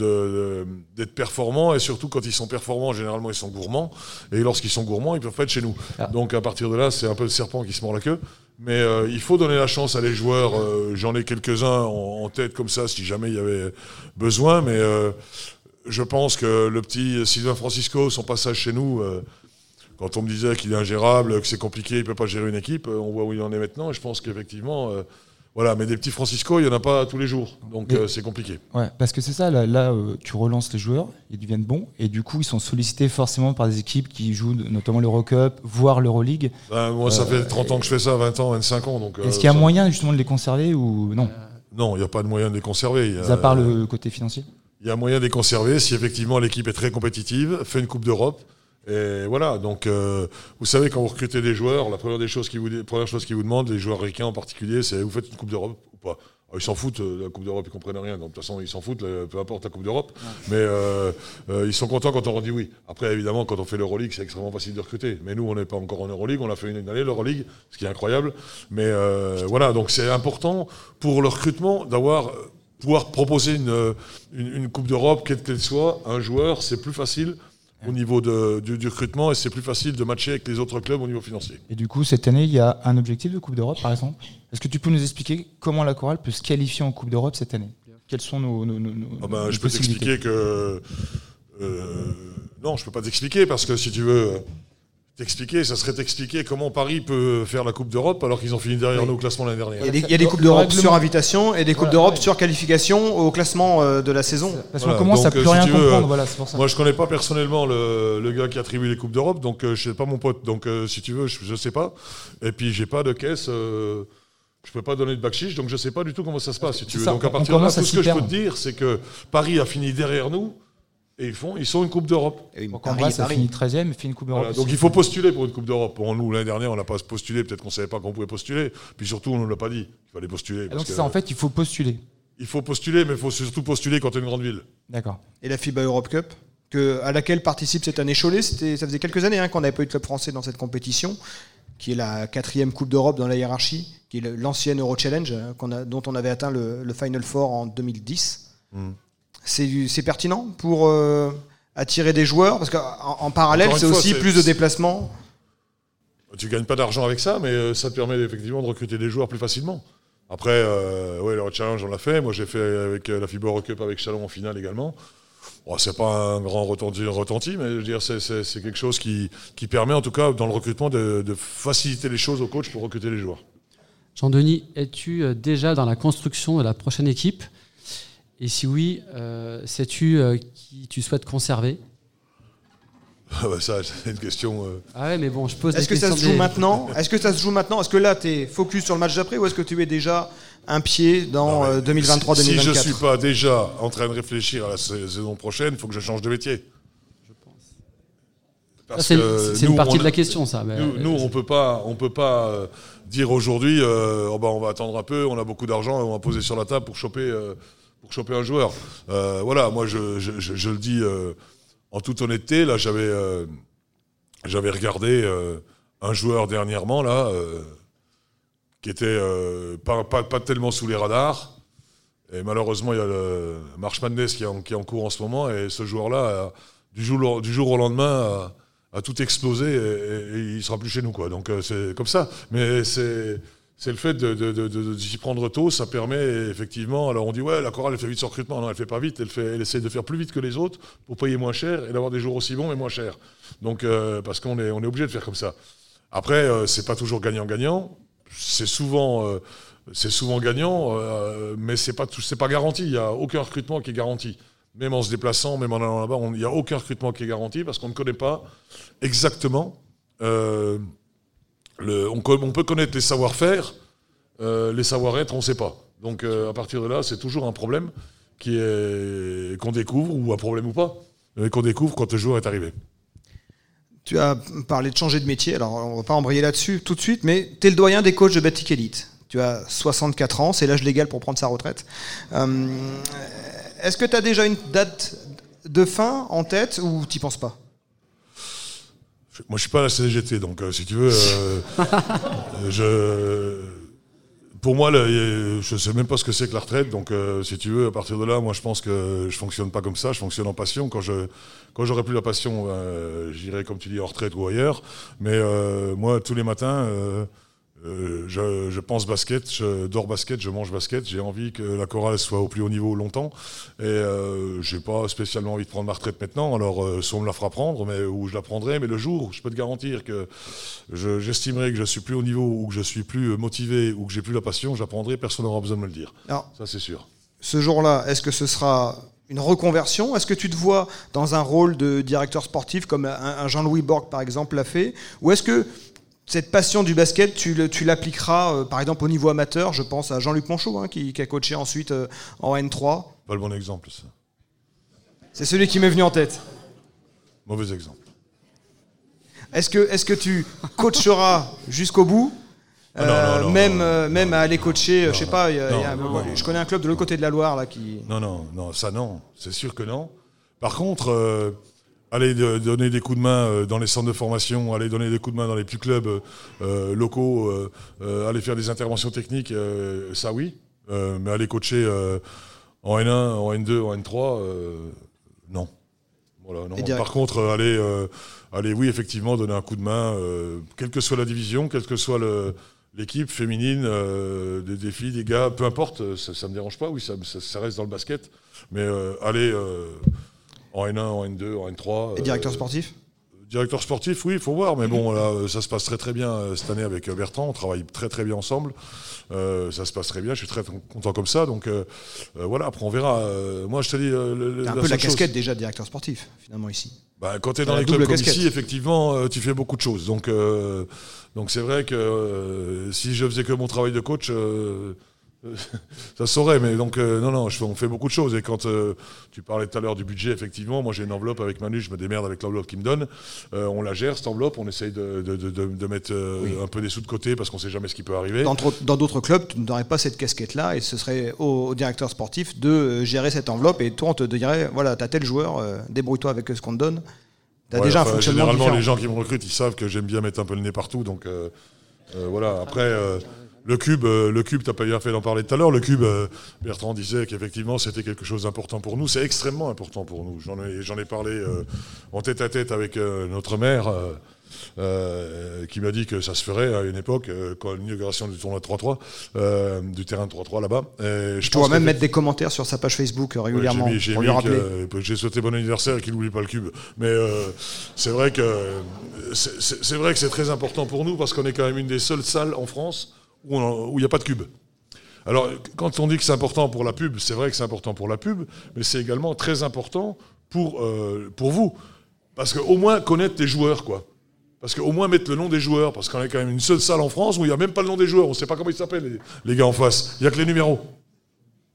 d'être performants et surtout quand ils sont performants, généralement ils sont gourmands et lorsqu'ils sont gourmands, ils peuvent pas être chez nous. Ah. Donc à partir de là, c'est un peu le serpent qui se mord la queue. Mais euh, il faut donner la chance à les joueurs. J'en ai quelques-uns en, tête comme ça si jamais il y avait besoin. Mais je pense que le petit Sylvain Francisco, son passage chez nous, quand on me disait qu'il est ingérable, que c'est compliqué, il peut pas gérer une équipe, on voit où il en est maintenant. Et je pense qu'effectivement, voilà, mais des petits Francisco, il n'y en a pas tous les jours. Donc euh, c'est compliqué. Ouais, parce que c'est ça, là, euh, tu relances les joueurs, ils deviennent bons, et du coup, ils sont sollicités forcément par des équipes qui jouent notamment l'Eurocup, voire l'Euroleague. Ben, moi, ça fait 30 ans que je fais ça, 20 ans, 25 ans. Donc, euh, Est-ce qu'il y a moyen justement de les conserver ou non Non, il n'y a pas de moyen de les conserver. à part le côté financier Il y a moyen de les conserver si effectivement l'équipe est très compétitive, fait une Coupe d'Europe. Et voilà, donc euh, vous savez, quand vous recrutez des joueurs, la première, des choses qui vous, première chose qu'ils vous demandent, les joueurs ricains en particulier, c'est vous faites une Coupe d'Europe ou pas? Ah, ils s'en foutent, euh, la Coupe d'Europe, ils comprennent rien. Donc, de toute façon, ils s'en foutent, peu importe la Coupe d'Europe. Mais euh, ils sont contents quand on leur dit oui. Après, évidemment, quand on fait l'Euroleague, c'est extrêmement facile de recruter. Mais nous, on n'est pas encore en Euroleague. On a fait une année l'Euroleague, ce qui est incroyable. Mais voilà, donc c'est important pour le recrutement d'avoir pouvoir proposer une, une, une Coupe d'Europe, quelle qu'elle soit, un joueur, c'est plus facile au niveau du, recrutement et c'est plus facile de matcher avec les autres clubs au niveau financier. Et du coup, cette année, il y a un objectif de Coupe d'Europe, par exemple? Est-ce que tu peux nous expliquer comment la chorale peut se qualifier en Coupe d'Europe cette année? Quels sont nos, nos, ah ben, Je peux t'expliquer que... Euh, non, je peux pas t'expliquer parce que si tu veux T'expliquer, ça serait t'expliquer comment Paris peut faire la Coupe d'Europe alors qu'ils ont fini derrière nous au classement l'année dernière. Il y a des, Coupes d'Europe sur invitation et des Coupes d'Europe sur qualification au classement euh, de la saison. Parce qu'on commence à plus rien comprendre. Voilà, pour ça. Moi, je connais pas personnellement le, gars qui attribue les Coupes d'Europe, donc euh, je sais pas mon pote. Donc, euh, si tu veux, je, ne sais pas. Et puis, j'ai pas de caisse. je peux pas donner de bac donc je sais pas du tout comment ça se passe. Si tu veux. donc, à partir de là, tout ce que je peux te dire, c'est que Paris a fini derrière nous et ils font, ils sont une Coupe d'Europe. Donc Paris en vrai, ça finit 13e et fait une Coupe d'Europe. Voilà, donc il faut postuler pour une Coupe d'Europe. Pour nous, l'année dernière, on n'a pas postulé, peut-être qu'on ne savait pas qu'on pouvait postuler. Puis surtout, on ne nous l'a pas dit. Il fallait postuler. Et parce donc c'est que ça, en fait, il faut postuler. Il faut postuler, mais il faut surtout postuler quand tu es une grande ville. D'accord. Et la FIBA Europe Cup, que, à laquelle participe cette année Cholet. C'était, ça faisait quelques années hein, qu'on n'avait pas eu de club français dans cette compétition, qui est la quatrième Coupe d'Europe dans la hiérarchie, qui est l'ancienne Euro Challenge, hein, qu'on a- dont on avait atteint le, le Final Four en 2010. Mhm. C'est, pertinent pour euh, attirer des joueurs, parce qu'en en parallèle, c'est aussi plus de déplacements. Tu gagnes pas d'argent avec ça, mais euh, ça te permet effectivement de recruter des joueurs plus facilement. Après, euh, ouais, le challenge, on l'a fait. Moi, j'ai fait avec euh, la FIBA Eurocup avec Chalon en finale également. Bon, c'est pas un grand retenti, retenti mais je veux dire, c'est, quelque chose qui, qui permet, en tout cas, dans le recrutement, de, de faciliter les choses aux coachs pour recruter les joueurs. Jean-Denis, es-tu déjà dans la construction de la prochaine équipe? Et si oui, euh, sais-tu euh, qui tu souhaites conserver? Ah bah, ça, c'est une question. euh, Ah ouais, mais bon, je pose Est-ce des que ça se joue maintenant? Est-ce que ça se joue maintenant? Est-ce que là, tu es focus sur le match d'après ou est-ce que tu es déjà un pied dans non, mais euh, 2023-2024 Si, si je suis pas déjà en train de réfléchir à la sa- saison prochaine, il faut que je change de métier. Ça, Parce C'est que c'est une nous, partie on de la question, ça. mais- Nous, nous, on peut pas, on peut pas euh, dire aujourd'hui, euh, oh ben, on va attendre un peu, on a beaucoup d'argent, on va poser sur la table pour choper, euh, choper un joueur. Euh, voilà, moi, je, le dis euh, en toute honnêteté. Là, j'avais, euh, regardé un joueur dernièrement là, qui était pas, tellement sous les radars. Et malheureusement, il y a le March Madness qui est, en, qui en cours en ce moment, et ce joueur-là, du jour, au lendemain, a, tout explosé et, et- et il sera plus chez nous. Donc c'est comme ça. Mais c'est c'est le fait de, de, s'y prendre tôt, ça permet effectivement. Alors on dit ouais, la chorale elle fait vite son recrutement, non, elle fait pas vite, elle essaie de faire plus vite que les autres pour payer moins cher et d'avoir des jours aussi bons mais moins chers. Donc euh, parce qu'on est on est obligé de faire comme ça. Après euh, c'est pas toujours gagnant-gagnant, c'est souvent euh, c'est souvent gagnant, euh, mais c'est pas c'est pas garanti. Il y a aucun recrutement qui est garanti. Même en se déplaçant, même en allant là-bas, il n'y a aucun recrutement qui est garanti parce qu'on ne connaît pas exactement. On, peut connaître les savoir-faire, euh, les savoir-être, on ne sait pas. Donc euh, à partir de là, c'est toujours un problème qui est qu'on découvre ou un problème ou pas, mais qu'on découvre quand le joueur est arrivé. Tu as parlé de changer de métier, alors on va pas embrayer là-dessus tout de suite, mais tu es le doyen des coachs de Betclic Elite. Tu as 64 ans, c'est l'âge légal pour prendre sa retraite. Euh, Est-ce que tu as déjà une date de fin en tête ou t'y penses pas? Moi, je suis pas à la CGT, donc euh, si tu veux, euh, je, pour moi, a- je sais même pas ce que c'est que la retraite. Donc, euh, si tu veux, à partir de là, moi, je pense que je fonctionne pas comme ça. Je fonctionne en passion. Quand je, quand j'aurai plus la passion, euh, j'irai, comme tu dis, en retraite ou ailleurs. Mais euh, moi, tous les matins. Euh, euh, je, je pense basket, je dors basket, je mange basket. J'ai envie que la chorale soit au plus haut niveau longtemps. Et euh, j'ai pas spécialement envie de prendre ma retraite maintenant. Alors, euh, soit on me la fera prendre, mais ou je la prendrai. Mais le jour, je peux te garantir que je- j'estimerai que je suis plus au niveau ou que je suis plus motivé ou que j'ai plus la passion, je la prendrai. Personne n'aura besoin de me le dire. Alors, Ça, c'est sûr. ce jour-là, est-ce que ce sera une reconversion? Est-ce que tu te vois dans un rôle de directeur sportif comme un Jean-Louis Borg par exemple l'a fait? Ou est-ce que cette passion du basket, tu, l'appliqueras euh, par exemple au niveau amateur Je pense à Jean-Luc Monchot hein, qui, qui a coaché ensuite euh, en N3. Pas le bon exemple, ça. C'est celui qui m'est venu en tête. Mauvais exemple. Est-ce que, est que tu coacheras jusqu'au bout Ah non, non, Euh, non, même, à aller coacher, je sais pas, y a- y a- je connais un club de l'autre côté de la Loire là qui. Non, non, non, ça non, c'est sûr que non. Par contre, aller de- donner des coups de main euh, dans les centres de formation, aller donner des coups de main dans les petits clubs euh, euh, locaux, euh, aller faire des interventions techniques, euh, ça oui. Mais aller coacher en N1, en N2, en N3, euh, non. Voilà, Par contre, aller, aller, oui, effectivement, donner un coup de main, quelle que soit la division, quelle que soit le- l'équipe féminine, euh, des, des filles, des gars, peu importe, ça, ça me dérange pas, oui, ça, ça- ça reste dans le basket. Mais euh, aller euh, en N1, en N2, en N3. Et directeur euh, sportif Directeur sportif, oui, il faut voir. Mais bon, là, euh, ça se passe très très bien euh, cette année avec Bertrand. On travaille très très bien ensemble. Euh, ça se passe très bien. Je suis très content comme ça. Donc euh, voilà, après on verra. Moi, je te dis. le- un la peu la chose- casquette déjà de directeur sportif, finalement, ici. bah, quand tu es dans les clubs comme ici, effectivement, tu fais beaucoup de choses. Donc, euh, donc c'est vrai que si je faisais que mon travail de coach, ça saurait, mais donc euh, non, non, je, on fait beaucoup de choses. Et quand euh, tu parlais tout à l'heure du budget, effectivement, moi j'ai une enveloppe avec Manu, je me démerde avec l'enveloppe qu'il me donne. Euh, on la gère cette enveloppe, on essaye de, de, de, de mettre un peu des sous de côté parce qu'on sait jamais ce qui peut arriver. Dans d'autres clubs, tu n'aurais pas cette casquette-là et ce serait au, directeur sportif de gérer cette enveloppe et toi on te dirait voilà, t'as tel joueur, débrouille-toi avec ce qu'on te donne. T'as déjà un fonctionnement Généralement, les gens qui me recrutent, ils savent que j'aime bien mettre un peu le nez partout, donc voilà. Après. Le cube, euh, le cube, t'as pas bien fait d'en parler tout à l'heure. Le cube, euh, Bertrand disait qu'effectivement c'était quelque chose d'important pour nous. C'est extrêmement important pour nous. J'en ai, j'en ai parlé euh, en tête à tête avec notre maire, qui m'a dit que ça se ferait à une époque, quand l'inauguration du tournoi 3-3, du terrain de 3-3 là-bas. je pourrais même mettre des commentaires sur sa page Facebook régulièrement j'ai rappeler. j'ai souhaité bon anniversaire et qu'il n'oublie pas le cube. Mais c'est vrai que c'est vrai que c'est très important pour nous parce qu'on est quand même une des seules salles en France où il n'y a pas de cube. Alors, quand on dit que c'est important pour la pub, c'est vrai que c'est important pour la pub, mais c'est également très important pour, euh, pour vous. Parce qu'au moins connaître tes joueurs, quoi. Parce qu'au moins mettre le nom des joueurs, parce qu'on est quand même une seule salle en France où il n'y a même pas le nom des joueurs, on ne sait pas comment ils s'appellent, les, gars en face. Il n'y a que les numéros.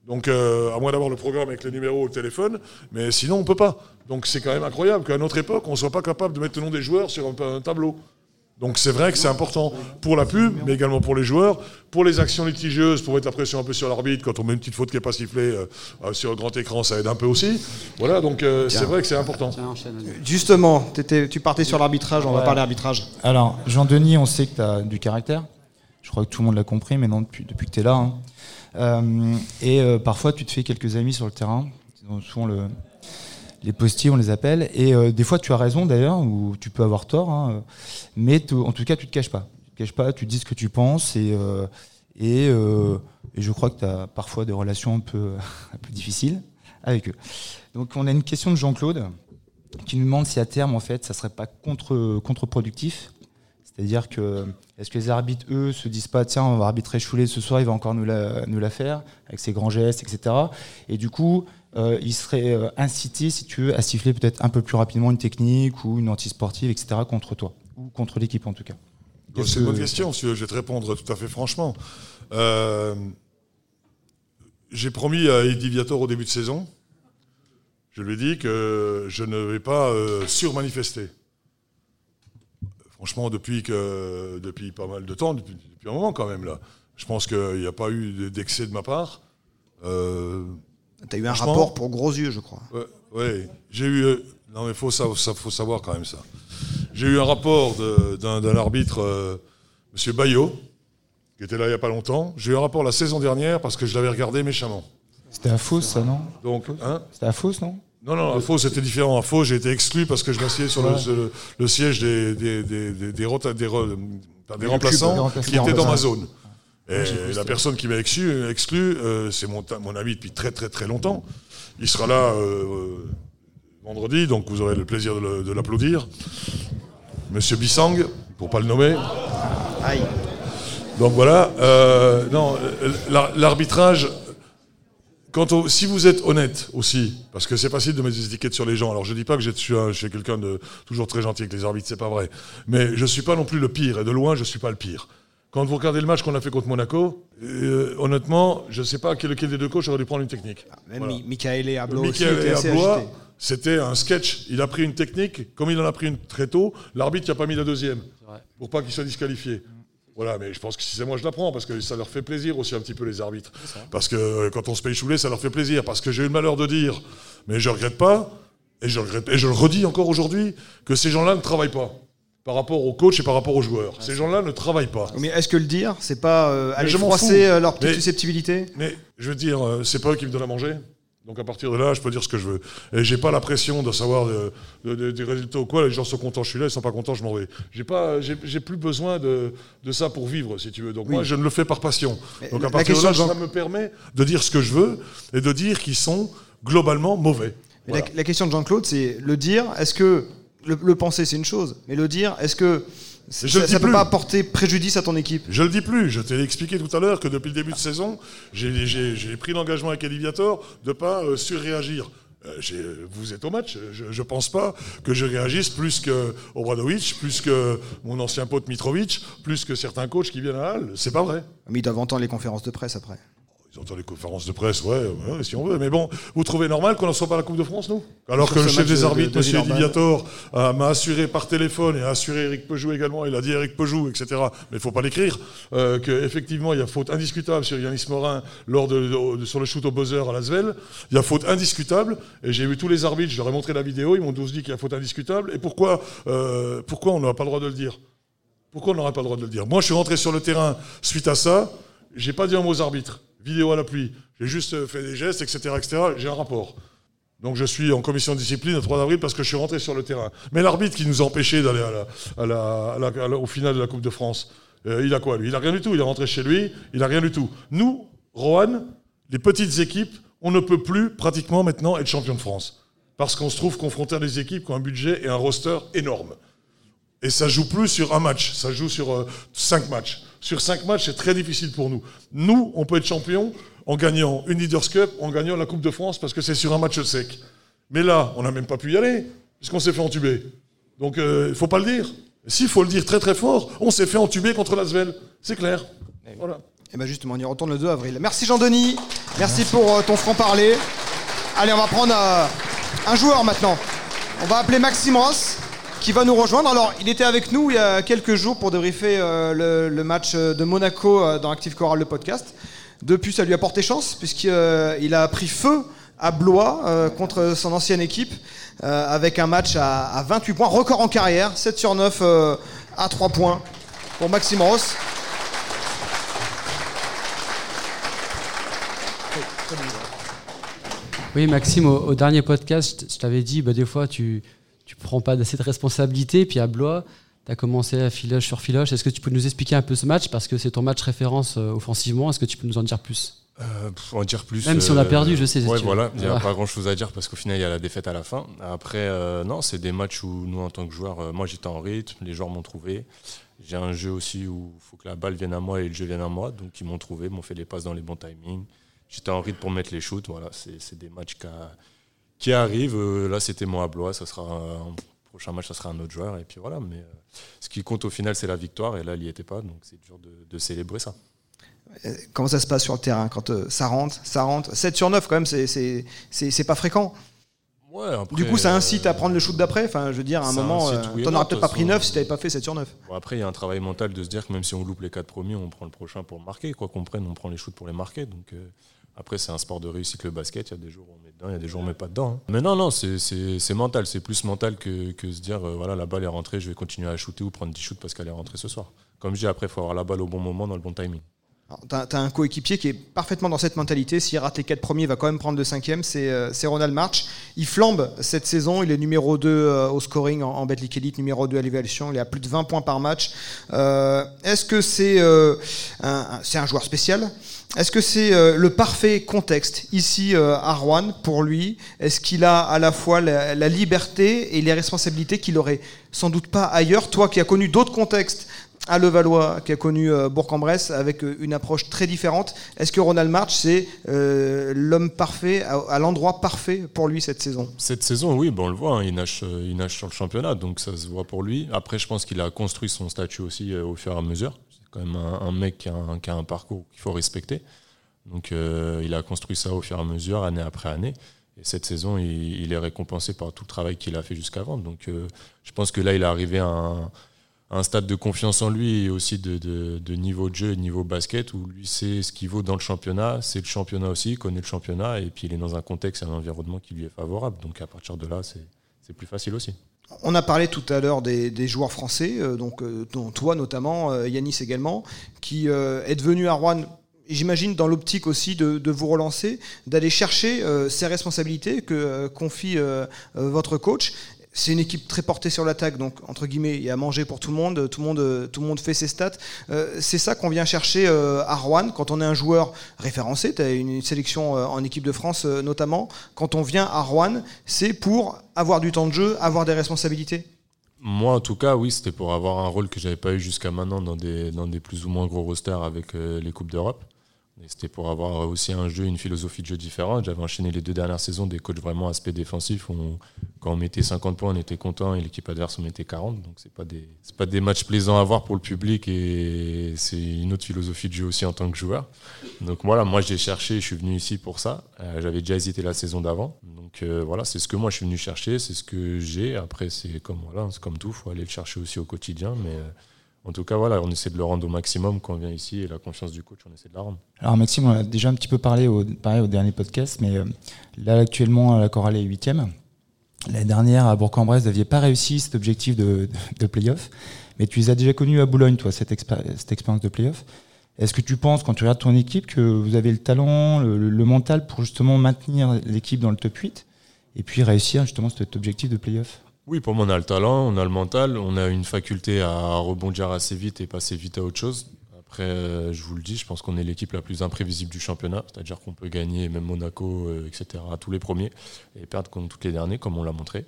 Donc, euh, à moins d'avoir le programme avec les numéros au téléphone, mais sinon, on ne peut pas. Donc, c'est quand même incroyable qu'à notre époque, on ne soit pas capable de mettre le nom des joueurs sur un tableau. Donc c'est vrai que c'est important pour la pub, mais également pour les joueurs, pour les actions litigieuses, pour mettre la pression un peu sur l'arbitre quand on met une petite faute qui n'est pas sifflée euh, euh, sur le grand écran, ça aide un peu aussi. Voilà, donc euh, c'est vrai que c'est important. Justement, tu partais sur l'arbitrage, on va parler arbitrage. Alors, Jean-Denis, on sait que tu as du caractère. Je crois que tout le monde l'a compris maintenant depuis, depuis que tu es là. Hein. et parfois, tu te fais quelques amis sur le terrain. Souvent le, les postiers, on les appelle. Et euh, des fois, tu as raison d'ailleurs, ou tu peux avoir tort, hein, mais en tout cas, tu te caches pas. Tu te caches pas, tu dis ce que tu penses et, euh, euh, je crois que tu as parfois des relations un peu, difficiles avec eux. Donc, on a une question de Jean-Claude qui nous demande si à terme, en fait, ça serait pas contre, contre-productif. C'est-à-dire que, est-ce que les arbitres, eux, se disent pas, tiens, on va arbitrer Choulet ce soir, il va encore nous la faire, avec ses grands gestes, etc. Et du coup, euh, il serait euh, incité, si tu veux, à siffler peut-être un peu plus rapidement une technique ou une anti-sportive, etc., contre toi, ou contre l'équipe en tout cas C'est une bonne question, je vais te répondre tout à fait franchement. Euh, j'ai promis à Eddie Viator au début de saison, je lui ai dit que je ne vais pas surmanifester. Franchement, depuis, que, depuis pas mal de temps, depuis, un moment quand même là, je pense qu'il n'y a pas eu d'excès de ma part. As eu un rapport pour gros yeux, je crois. Oui, j'ai eu. Euh, non, mais il faut, faut savoir quand même ça. J'ai eu un rapport d'un arbitre, euh, M. Bayot, qui était là il n'y a pas longtemps. J'ai eu un rapport la saison dernière parce que je l'avais regardé méchamment. C'était à Fos, ça, non? Donc, hein? C'était à Fos, non? Non, non, à Fos, c'était différent. À Fos, j'ai été exclu parce que je m'assieds sur le, siège des, des, des, des, des remplaçants qui étaient dans ma zone. Et la personne qui m'a exclu, exclu euh, c'est mon, mon, ami depuis très très très longtemps. Il sera là euh, vendredi, donc vous aurez le plaisir de l'applaudir. Monsieur Bissang, pour pas le nommer. Aïe. Donc voilà. Euh, non, l'arbitrage. Quand si vous êtes honnête aussi, parce que c'est facile de mettre des étiquettes sur les gens. Alors je dis pas que je suis, je suis quelqu'un de toujours très gentil avec les arbitres, c'est pas vrai. Mais je suis pas non plus le pire, et de loin je suis pas le pire. Quand vous regardez le match qu'on a fait contre Monaco, euh, honnêtement, je ne sais pas lequel des deux coachs aurait dû prendre une technique. Ah, même Michael Ablois c'était un sketch. Il a pris une technique, comme il en a pris une très tôt, l'arbitre n'a pas mis la deuxième, pour pas qu'il soit disqualifié. Voilà, mais je pense que si c'est moi, je la prends, parce que ça leur fait plaisir aussi un petit peu les arbitres. Parce que euh, quand on se paye chouler, ça leur fait plaisir. Parce que j'ai eu le malheur de dire, mais je ne regrette pas, et je, regrette, et je le redis encore aujourd'hui, que ces gens-là ne travaillent pas par rapport aux coachs et par rapport aux joueurs. Ces gens-là ne travaillent pas. Mais est-ce que le dire, c'est pas euh, aller froisser euh, leur petite susceptibilité Mais je veux dire, euh, c'est pas eux qui me donnent à manger. Donc à partir de là, je peux dire ce que je veux. Et j'ai pas la pression de savoir des résultats ou quoi. Les gens sont contents, je suis là. Ils sont pas contents, je m'en vais. J'ai pas, j'ai plus besoin de, ça pour vivre, si tu veux. Donc moi, je ne le fais par passion. Donc à partir de là, ça me permet de dire ce que je veux et de dire qu'ils sont globalement mauvais. la, question de Jean-Claude, c'est le dire. Est-ce que le, penser, c'est une chose, mais le dire, est-ce que ça ne peut pas apporter préjudice à ton équipe? Je le dis plus. Je t'ai expliqué tout à l'heure que depuis le début de saison, j'ai pris l'engagement avec Eliviator de ne pas euh, surréagir. Euh, vous êtes au match. Je ne pense pas que je réagisse plus que Obradovic, plus que mon ancien pote Mitrovic, plus que certains coachs qui viennent à Halle. C'est pas vrai. Mais ils doivent entendre les conférences de presse après. J'entends les conférences de presse, ouais, ouais, si on veut. Mais bon, vous trouvez normal qu'on ne soit pas à la Coupe de France, nous? Alors Sur que le chef des de- arbitres, M. Diviator, euh, m'a assuré par téléphone et a assuré Eric Pejou également, il a dit Eric Pejou, etc. Mais il faut pas l'écrire, euh, qu'effectivement, il y a faute indiscutable sur Yanis Morin lors de, de- de- sur le shoot au buzzer à Lasvel. Il y a faute indiscutable. Et j'ai vu tous les arbitres, je leur ai montré la vidéo, ils m'ont tous dit qu'il y a faute indiscutable. Et pourquoi, euh, pourquoi on n'a pas le droit de le dire? Pourquoi on n'aurait pas le droit de le dire? Moi, je suis rentré sur le terrain suite à ça. J'ai pas dit un mot aux arbitres. Vidéo à l'appui. J'ai juste fait des gestes, etc., etc. J'ai un rapport. Donc je suis en commission de discipline le 3 avril parce que je suis rentré sur le terrain. Mais l'arbitre qui nous a empêchés d'aller la- la- la- à la- au final de la Coupe de France, euh, il a quoi lui? Il a rien du tout. Il est rentré chez lui. Il a rien du tout. Nous, Rohan, les petites équipes, on ne peut plus pratiquement maintenant être champion de France parce qu'on se trouve confronté à des équipes qui ont un budget et un roster énorme. Et ça joue plus sur un match, ça joue sur euh, cinq matchs. Sur cinq matchs, c'est très difficile pour nous. Nous, on peut être champion en gagnant une Leaders Cup, en gagnant la Coupe de France, parce que c'est sur un match sec. Mais là, on n'a même pas pu y aller, puisqu'on s'est fait entuber. Donc, il ne faut pas le dire. S'il faut le dire très très fort, on s'est fait entuber contre l'Asvel. C'est clair. Voilà. Et bien justement, on y retourne le 2 avril. Merci Jean-Denis, merci, pour euh, ton franc-parler. Allez, on va prendre euh, un joueur maintenant. On va appeler Maxime Ross, qui va nous rejoindre. Alors, il était avec nous il y a quelques jours pour débriefer euh, le, match euh, de Monaco euh, dans Active Choral, le podcast. Depuis, ça lui a porté chance, puisqu'il il a pris feu à Blois contre son ancienne équipe, avec un match à, à 28 points, record en carrière, 7 sur 9 euh, à 3 points pour Maxime Ross. Oui, Maxime, au, dernier podcast, je t'avais dit, bah, des fois, tu tu prends pas assez de responsabilité. Puis à Blois, tu as commencé à filoche sur filoche. Est-ce que tu peux nous expliquer un peu ce match? Parce que c'est ton match référence euh, offensivement. Est-ce que tu peux nous en dire plus? Euh, en dire plus. Même si on a perdu, je sais, Ouais, voilà, il n'y a pas grand chose à dire parce qu'au final, il y a la défaite à la fin. Après, euh, non, c'est des matchs où nous, en tant que joueurs, euh, moi j'étais en rythme, les joueurs m'ont trouvé. J'ai un jeu aussi où il faut que la balle vienne à moi et le jeu vienne à moi. Donc ils m'ont trouvé, m'ont fait les passes dans les bons timings. J'étais en rythme pour mettre les shoots. Voilà, c'est des matchs qui, qui arrivent. Euh, là, c'était moi à Blois. Ça sera un prochain match, ça sera un autre joueur. Et puis voilà. Mais euh, ce qui compte au final, c'est la victoire. Et là, il n'y était pas. Donc c'est dur de, de célébrer ça. Euh, Comment ça se passe sur le terrain quand euh, ça rentre, ça rentre? 7 sur 9 quand même, c'est- pas fréquent. Ouais, après, Du coup, ça incite à prendre le shoot d'après. Enfin, je veux dire, à un moment, t'en aurais peut-être pas pris façon. 9 si t'avais pas fait 7 sur 9. Bon, après, il y a un travail mental de se dire que même si on loupe les quatre premiers, on prend le prochain pour marquer. Quoi qu'on prenne, on prend les shoots pour les marquer. Donc euh, après, c'est un sport de réussite le basket. Il y a des jours où on met dedans, il y a des jours où on met pas dedans. hein. Mais non, non, c'est- mental. C'est plus mental que, que se dire euh, voilà, la balle est rentrée, je vais continuer à shooter ou prendre 10 shoots parce qu'elle est rentrée ce soir. Comme je dis, après, il faut avoir la balle au bon moment, dans le bon timing. Alors, T'as t'as un coéquipier qui est parfaitement dans cette mentalité. S'il rate les 4 premiers, il va quand même prendre le cinquième. C'est euh, c'est Ronald March. Il flambe cette saison. Il est numéro 2 euh, au scoring en, en Betclic Elite, numéro 2 à l'évaluation. Il est à plus de 20 points par match. Euh, Est-ce que c'est un, un- c'est un joueur spécial? Est-ce que c'est euh, le parfait contexte ici euh, à Rouen pour lui? Est-ce qu'il a à la fois la, liberté et les responsabilités qu'il aurait sans doute pas ailleurs? Toi qui as connu d'autres contextes à Levallois, qui a connu euh, Bourg-en-Bresse avec euh, une approche très différente. Est-ce que Ronald March, c'est l'homme parfait, à, l'endroit parfait pour lui cette saison? Cette saison, oui, bon, on le voit, hein, il, nage, il nage sur le championnat, donc ça se voit pour lui. Après, je pense qu'il a construit son statut aussi au fur et à mesure. Quand même un, mec qui a un, parcours qu'il faut respecter. Donc euh, il a construit ça au fur et à mesure, année après année. Et cette saison, il, est récompensé par tout le travail qu'il a fait jusqu'avant. Donc euh, je pense que là, il est arrivé à un, stade de confiance en lui et aussi de, niveau de jeu de niveau basket où lui sait ce qu'il vaut dans le championnat, c'est le championnat aussi, il connaît le championnat et puis il est dans un contexte et un environnement qui lui est favorable. Donc à partir de là, c'est plus facile aussi. On a parlé tout à l'heure des, joueurs français, euh, donc euh, dont toi notamment, euh, Yanis également, qui est devenu à Rouen, j'imagine dans l'optique aussi de, vous relancer, d'aller chercher ces responsabilités que confie votre coach. C'est une équipe très portée sur l'attaque, donc entre guillemets, il y a à manger pour tout le monde, tout le monde, euh, tout le monde fait ses stats. Euh, c'est ça qu'on vient chercher euh, à Rouen quand on est un joueur référencé. Tu as une sélection en équipe de France notamment. Quand on vient à Rouen, c'est pour avoir du temps de jeu, avoir des responsabilités. Moi, en tout cas, oui, c'était pour avoir un rôle que j'avais pas eu jusqu'à maintenant dans des, dans des plus ou moins gros rosters avec les Coupes d'Europe. C'était pour avoir aussi un jeu, une philosophie de jeu différente. J'avais enchaîné les deux dernières saisons des coachs vraiment aspect défensif. Quand on mettait 50 points, on était content et l'équipe adverse on mettait 40. Donc c'est pas des pas des matchs plaisants à voir pour le public et c'est une autre philosophie de jeu aussi en tant que joueur. Donc voilà, moi j'ai cherché, je suis venu ici pour ça. Euh, J'avais déjà hésité la saison d'avant. Donc euh, voilà, c'est ce que moi je suis venu chercher, c'est ce que j'ai. Après c'est comme voilà, comme tout, faut aller le chercher aussi au quotidien, mais euh, en tout cas, voilà, on essaie de le rendre au maximum quand on vient ici et la confiance du coach, on essaie de la rendre. Alors Maxime, on a déjà un petit peu parlé au, dernier podcast, mais euh, là actuellement la chorale est huitième. L'année dernière à Bourg-en-Bresse, vous n'aviez pas réussi cet objectif de, de, play-off, mais tu les as déjà connus à Boulogne, toi, cette expérience de play-off. Est-ce que tu penses, quand tu regardes ton équipe, que vous avez le talent, le, le mental pour justement maintenir l'équipe dans le top 8 et puis réussir justement cet objectif de play-off? Oui, pour moi, on a le talent, on a le mental, on a une faculté à rebondir assez vite et passer vite à autre chose. Après, euh, je vous le dis, je pense qu'on est l'équipe la plus imprévisible du championnat, c'est-à-dire qu'on peut gagner même Monaco, euh, etc., à tous les premiers et perdre contre toutes les derniers, comme on l'a montré.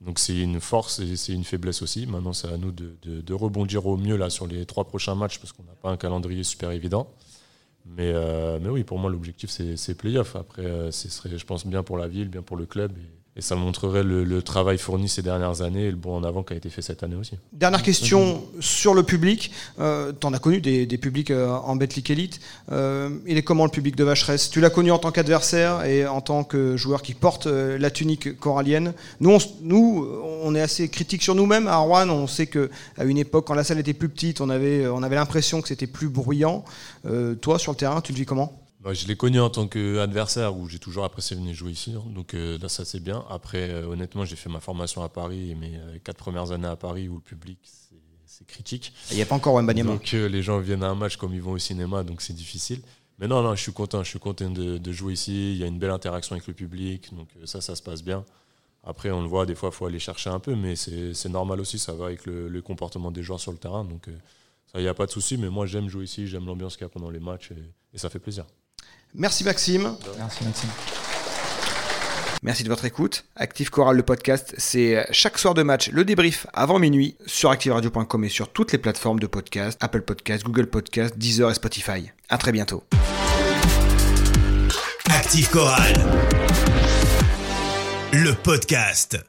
Donc c'est une force et c'est une faiblesse aussi. Maintenant, c'est à nous de, rebondir au mieux là sur les trois prochains matchs parce qu'on n'a pas un calendrier super évident. Mais, euh, oui, pour moi, l'objectif, c'est play-off. Après, ce serait, je pense, bien pour la ville, bien pour le club. Et ça montrerait le, le, travail fourni ces dernières années et le bon en avant qui a été fait cette année aussi. Dernière question sur le public. Euh, tu en as connu des, des publics euh, en Betclic Elite. Euh, il est comment le public de Vacheresse? Tu l'as connu en tant qu'adversaire et en tant que joueur qui porte euh, la tunique corallienne. Nous, on, nous, on est assez critique sur nous-mêmes. À Rouen, on sait qu'à une époque, quand la salle était plus petite, on avait, on avait l'impression que c'était plus bruyant. Euh, toi, sur le terrain, tu le vis comment? Bah, je l'ai connu en tant qu'adversaire où j'ai toujours apprécié venir jouer ici. Hein. Donc euh, là, ça c'est bien. Après, euh, honnêtement, j'ai fait ma formation à Paris et mes euh, quatre premières années à Paris où le public, c'est critique. Il n'y a pas encore Wembanyama. Donc les gens viennent à un match comme ils vont au cinéma, donc c'est difficile. Mais non, non, je suis content. Je suis content de, de, jouer ici. Il y a une belle interaction avec le public. Donc ça, ça se passe bien. Après, on le voit, des fois, il faut aller chercher un peu, mais c'est normal aussi. Ça va avec le, le, comportement des joueurs sur le terrain. Donc ça, il n'y a pas de souci. Mais moi, j'aime jouer ici. J'aime l'ambiance qu'il y a pendant les matchs et, et ça fait plaisir. Merci Maxime. Merci Maxime. Merci de votre écoute. Active Chorale, le podcast, c'est chaque soir de match le débrief avant minuit sur activeradio.com et sur toutes les plateformes de podcast, Apple Podcast, Google Podcast, Deezer et Spotify. À très bientôt. Active Chorale, le podcast.